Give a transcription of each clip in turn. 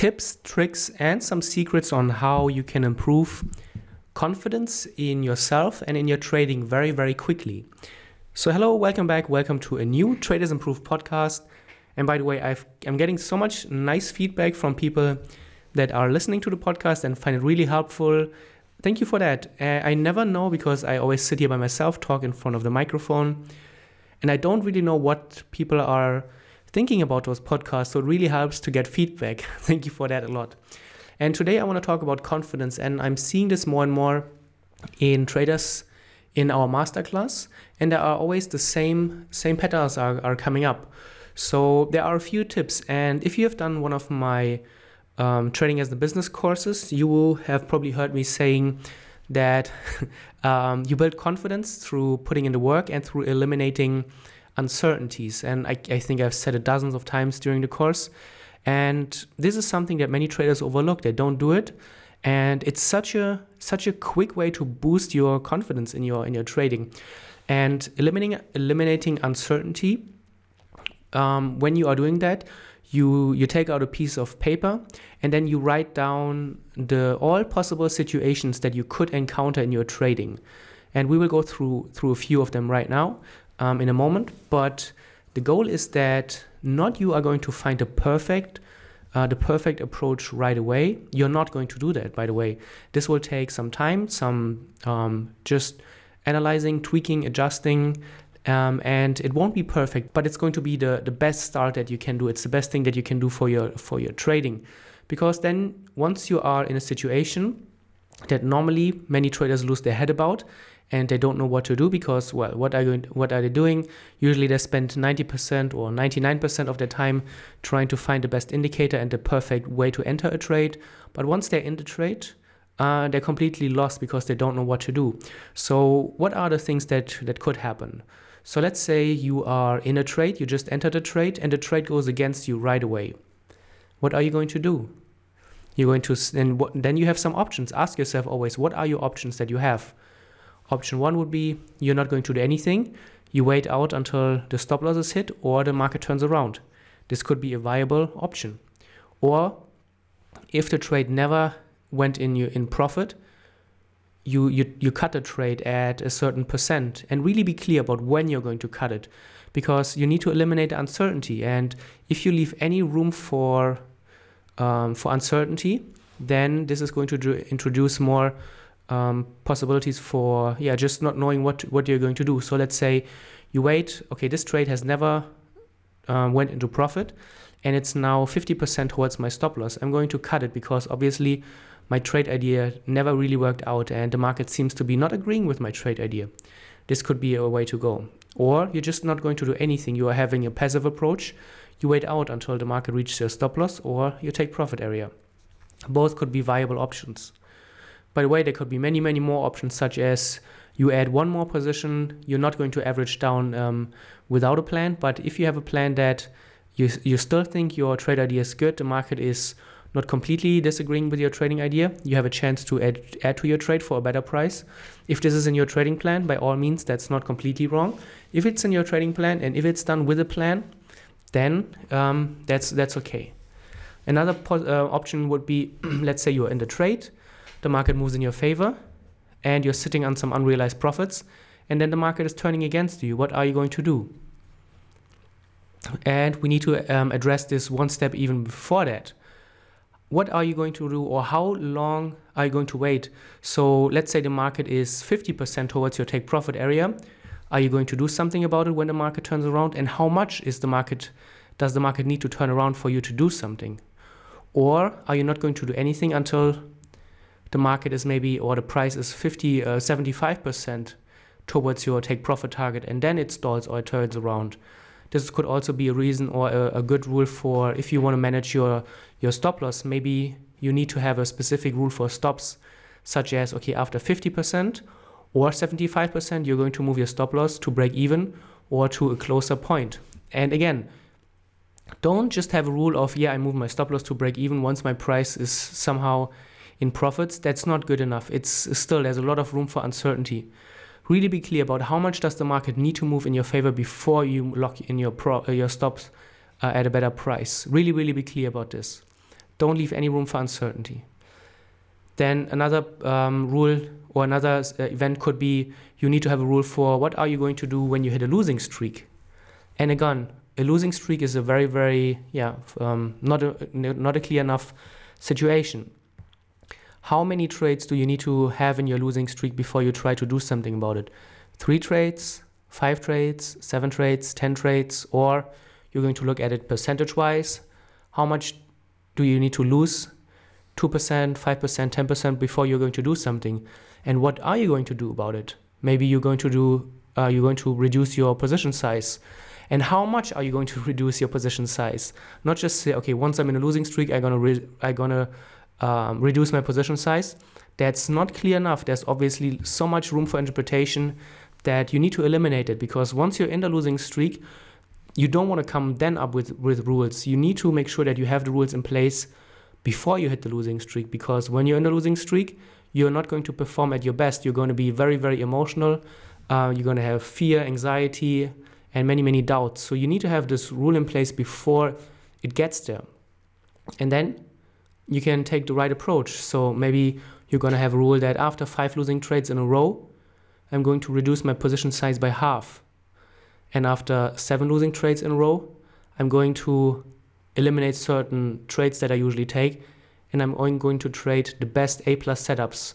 tips, tricks, and some secrets on how you can improve confidence in yourself and in your trading very, very quickly. So, hello, welcome back. Welcome to a new Traders Improve podcast. And by the way, i am getting so much nice feedback from people that are listening to the podcast and find it really helpful. Thank you for that. Uh, I never know because I always sit here by myself, talk in front of the microphone, and I don't really know what people are thinking about those podcasts. So it really helps to get feedback. Thank you for that a lot. And today I want to talk about confidence, and I'm seeing this more and more in traders in our masterclass, and there are always the same same patterns are, are coming up. So there are a few tips, and if you have done one of my um, trading as the business courses, you will have probably heard me saying that um, you build confidence through putting in the work and through eliminating uncertainties. And I, I think I've said it dozens of times during the course. And this is something that many traders overlook. They don't do it. And it's such a such a quick way to boost your confidence in your in your trading. And eliminating eliminating uncertainty. Um, when you are doing that, you you take out a piece of paper and then you write down the all possible situations that you could encounter in your trading and we will go through through a few of them right now um, in a moment. But the goal is that not you are going to find the perfect uh, the perfect approach right away. You're not going to do that, by the way. This will take some time, some um, just analyzing, tweaking, adjusting, um, and it won't be perfect, but it's going to be the, the best start that you can do. It's the best thing that you can do for your for your trading, because then once you are in a situation that normally many traders lose their head about, and they don't know what to do because well what are what are they doing? Usually they spend 90% or 99% of their time trying to find the best indicator and the perfect way to enter a trade. But once they're in the trade uh, they're completely lost because they don't know what to do. So what are the things that that could happen? So let's say you are in a trade you just entered a trade and the trade goes against you right away. What are you going to do? You're going to then then you have some options. Ask yourself always what are your options that you have Option one would be you're not going to do anything. You wait out until the stop loss is hit or the market turns around. This could be a viable option. Or if the trade never went in you in profit, you, you you cut the trade at a certain percent and really be clear about when you're going to cut it because you need to eliminate uncertainty and if you leave any room for um, for uncertainty then this is going to introduce more um, possibilities for yeah just not knowing what what you're going to do. So let's say you wait. Okay, this trade has never um, went into profit, and it's now 50% towards my stop loss. I'm going to cut it because obviously my trade idea never really worked out, and the market seems to be not agreeing with my trade idea. This could be a way to go. Or you're just not going to do anything. You are having a passive approach. You wait out until the market reaches your stop loss, or you take profit area. Both could be viable options. By the way, there could be many, many more options, such as you add one more position. You're not going to average down um, without a plan, but if you have a plan that you, you still think your trade idea is good, the market is not completely disagreeing with your trading idea, you have a chance to add, add to your trade for a better price. If this is in your trading plan, by all means, that's not completely wrong. If it's in your trading plan and if it's done with a plan, then um, that's that's okay. Another uh, option would be, let's say you're in the trade, the market moves in your favor and you're sitting on some unrealized profits and then the market is turning against you. What are you going to do? And we need to um, address this one step even before that. What are you going to do or how long are you going to wait? So let's say the market is 50% towards your take profit area. Are you going to do something about it when the market turns around? And how much is the market does the market need to turn around for you to do something? Or are you not going to do anything until the market is maybe or the price is 50 uh, 75% towards your take profit target and then it stalls or it turns around. This could also be a reason or a, a good rule for if you want to manage your your stop loss maybe you need to have a specific rule for stops such as okay after 50% or 75% you're going to move your stop loss to break even or to a closer point. And again don't just have a rule of yeah i move my stop loss to break even once my price is somehow in profits, that's not good enough. It's still, there's a lot of room for uncertainty. Really be clear about how much does the market need to move in your favor before you lock in your, pro, uh, your stops uh, at a better price. Really, really be clear about this. Don't leave any room for uncertainty. Then another um, rule or another uh, event could be you need to have a rule for what are you going to do when you hit a losing streak. And again, a losing streak is a very, very, yeah, um, not, a, not a clear enough situation. How many trades do you need to have in your losing streak before you try to do something about it? Three trades, five trades, seven trades, 10 trades, or you're going to look at it percentage wise. How much do you need to lose? 2%, 5%, 10% before you're going to do something. And what are you going to do about it? Maybe you're going to do, uh, you're going to reduce your position size. And how much are you going to reduce your position size? Not just say, okay, once I'm in a losing streak, I'm gonna re- I'm gonna um, reduce my position size. That's not clear enough. There's obviously so much room for interpretation that you need to eliminate it because once you're in the losing streak, you don't want to come then up with, with rules. You need to make sure that you have the rules in place before you hit the losing streak because when you're in the losing streak, you're not going to perform at your best. You're going to be very, very emotional. Uh, you're going to have fear, anxiety, and many, many doubts. So you need to have this rule in place before it gets there. And then you can take the right approach. So maybe you're going to have a rule that after five losing trades in a row, I'm going to reduce my position size by half. And after seven losing trades in a row, I'm going to eliminate certain trades that I usually take, and I'm only going to trade the best A plus setups.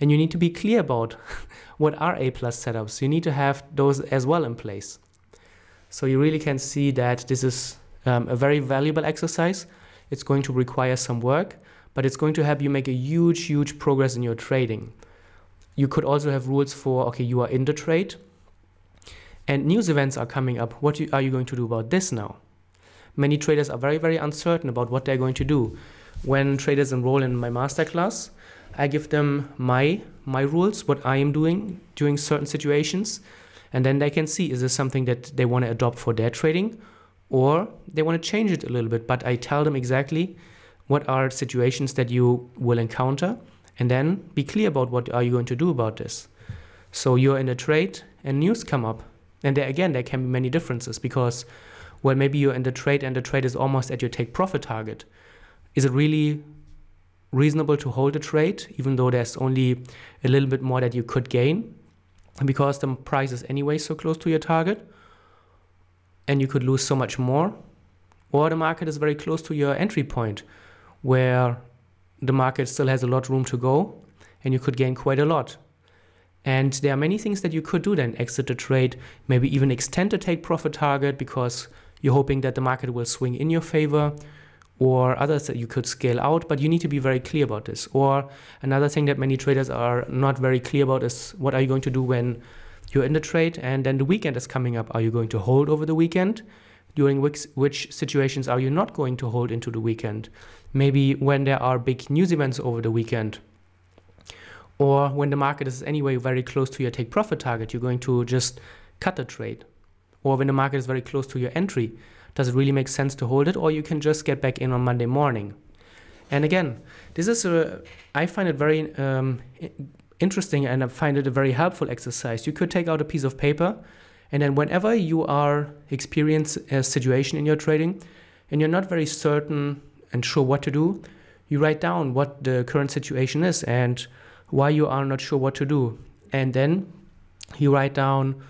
And you need to be clear about what are A plus setups. You need to have those as well in place. So you really can see that this is um, a very valuable exercise. It's going to require some work, but it's going to help you make a huge, huge progress in your trading. You could also have rules for okay, you are in the trade, and news events are coming up. What are you going to do about this now? Many traders are very, very uncertain about what they're going to do. When traders enroll in my masterclass, I give them my my rules, what I am doing during certain situations, and then they can see is this something that they want to adopt for their trading, or they want to change it a little bit. But I tell them exactly what are situations that you will encounter, and then be clear about what are you going to do about this. So you're in a trade, and news come up, and there again there can be many differences because well, maybe you're in the trade and the trade is almost at your take profit target. Is it really reasonable to hold a trade, even though there's only a little bit more that you could gain? Because the price is anyway so close to your target, and you could lose so much more. Or the market is very close to your entry point, where the market still has a lot of room to go, and you could gain quite a lot. And there are many things that you could do then exit the trade, maybe even extend the take profit target because you're hoping that the market will swing in your favor or others that you could scale out, but you need to be very clear about this. Or another thing that many traders are not very clear about is what are you going to do when you're in the trade and then the weekend is coming up? Are you going to hold over the weekend? During which, which situations are you not going to hold into the weekend? Maybe when there are big news events over the weekend. Or when the market is anyway very close to your take profit target, you're going to just cut the trade or when the market is very close to your entry, does it really make sense to hold it, or you can just get back in on Monday morning? And again, this is a, I find it very um, interesting and I find it a very helpful exercise. You could take out a piece of paper, and then whenever you are experience a situation in your trading, and you're not very certain and sure what to do, you write down what the current situation is and why you are not sure what to do. And then you write down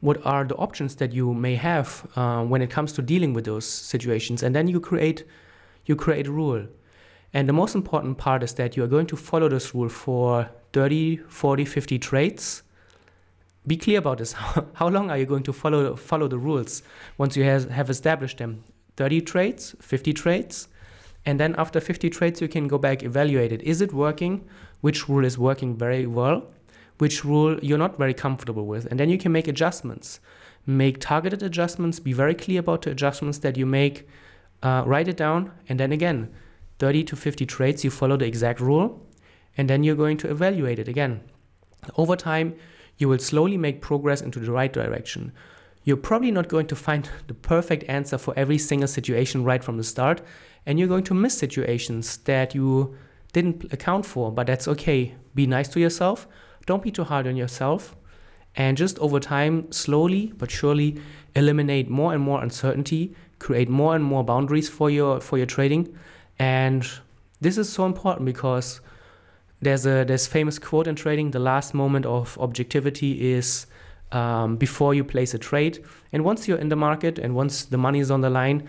what are the options that you may have uh, when it comes to dealing with those situations and then you create you create a rule and the most important part is that you are going to follow this rule for 30 40 50 trades be clear about this. How long are you going to follow follow the rules once you has, have established them? 30 trades 50 trades and then after 50 trades you can go back evaluate it. Is it working? Which rule is working very well? Which rule you're not very comfortable with. And then you can make adjustments. Make targeted adjustments, be very clear about the adjustments that you make, uh, write it down, and then again, 30 to 50 trades, you follow the exact rule, and then you're going to evaluate it again. Over time, you will slowly make progress into the right direction. You're probably not going to find the perfect answer for every single situation right from the start, and you're going to miss situations that you didn't account for, but that's okay. Be nice to yourself don't be too hard on yourself. And just over time, slowly but surely eliminate more and more uncertainty, create more and more boundaries for your for your trading. And This is so important because there's a there's famous quote in trading: the last moment of objectivity is um, before you place a trade. And once you're in the market and once the money is on the line,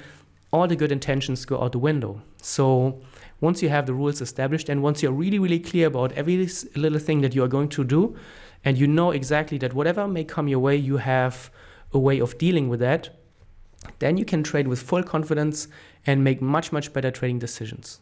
all the good intentions go out the window. So once you have the rules established and once you're really really clear about every little thing that you are going to do, and you know exactly that whatever may come your way, you have a way of dealing with that, then you can trade with full confidence and make much much better trading decisions.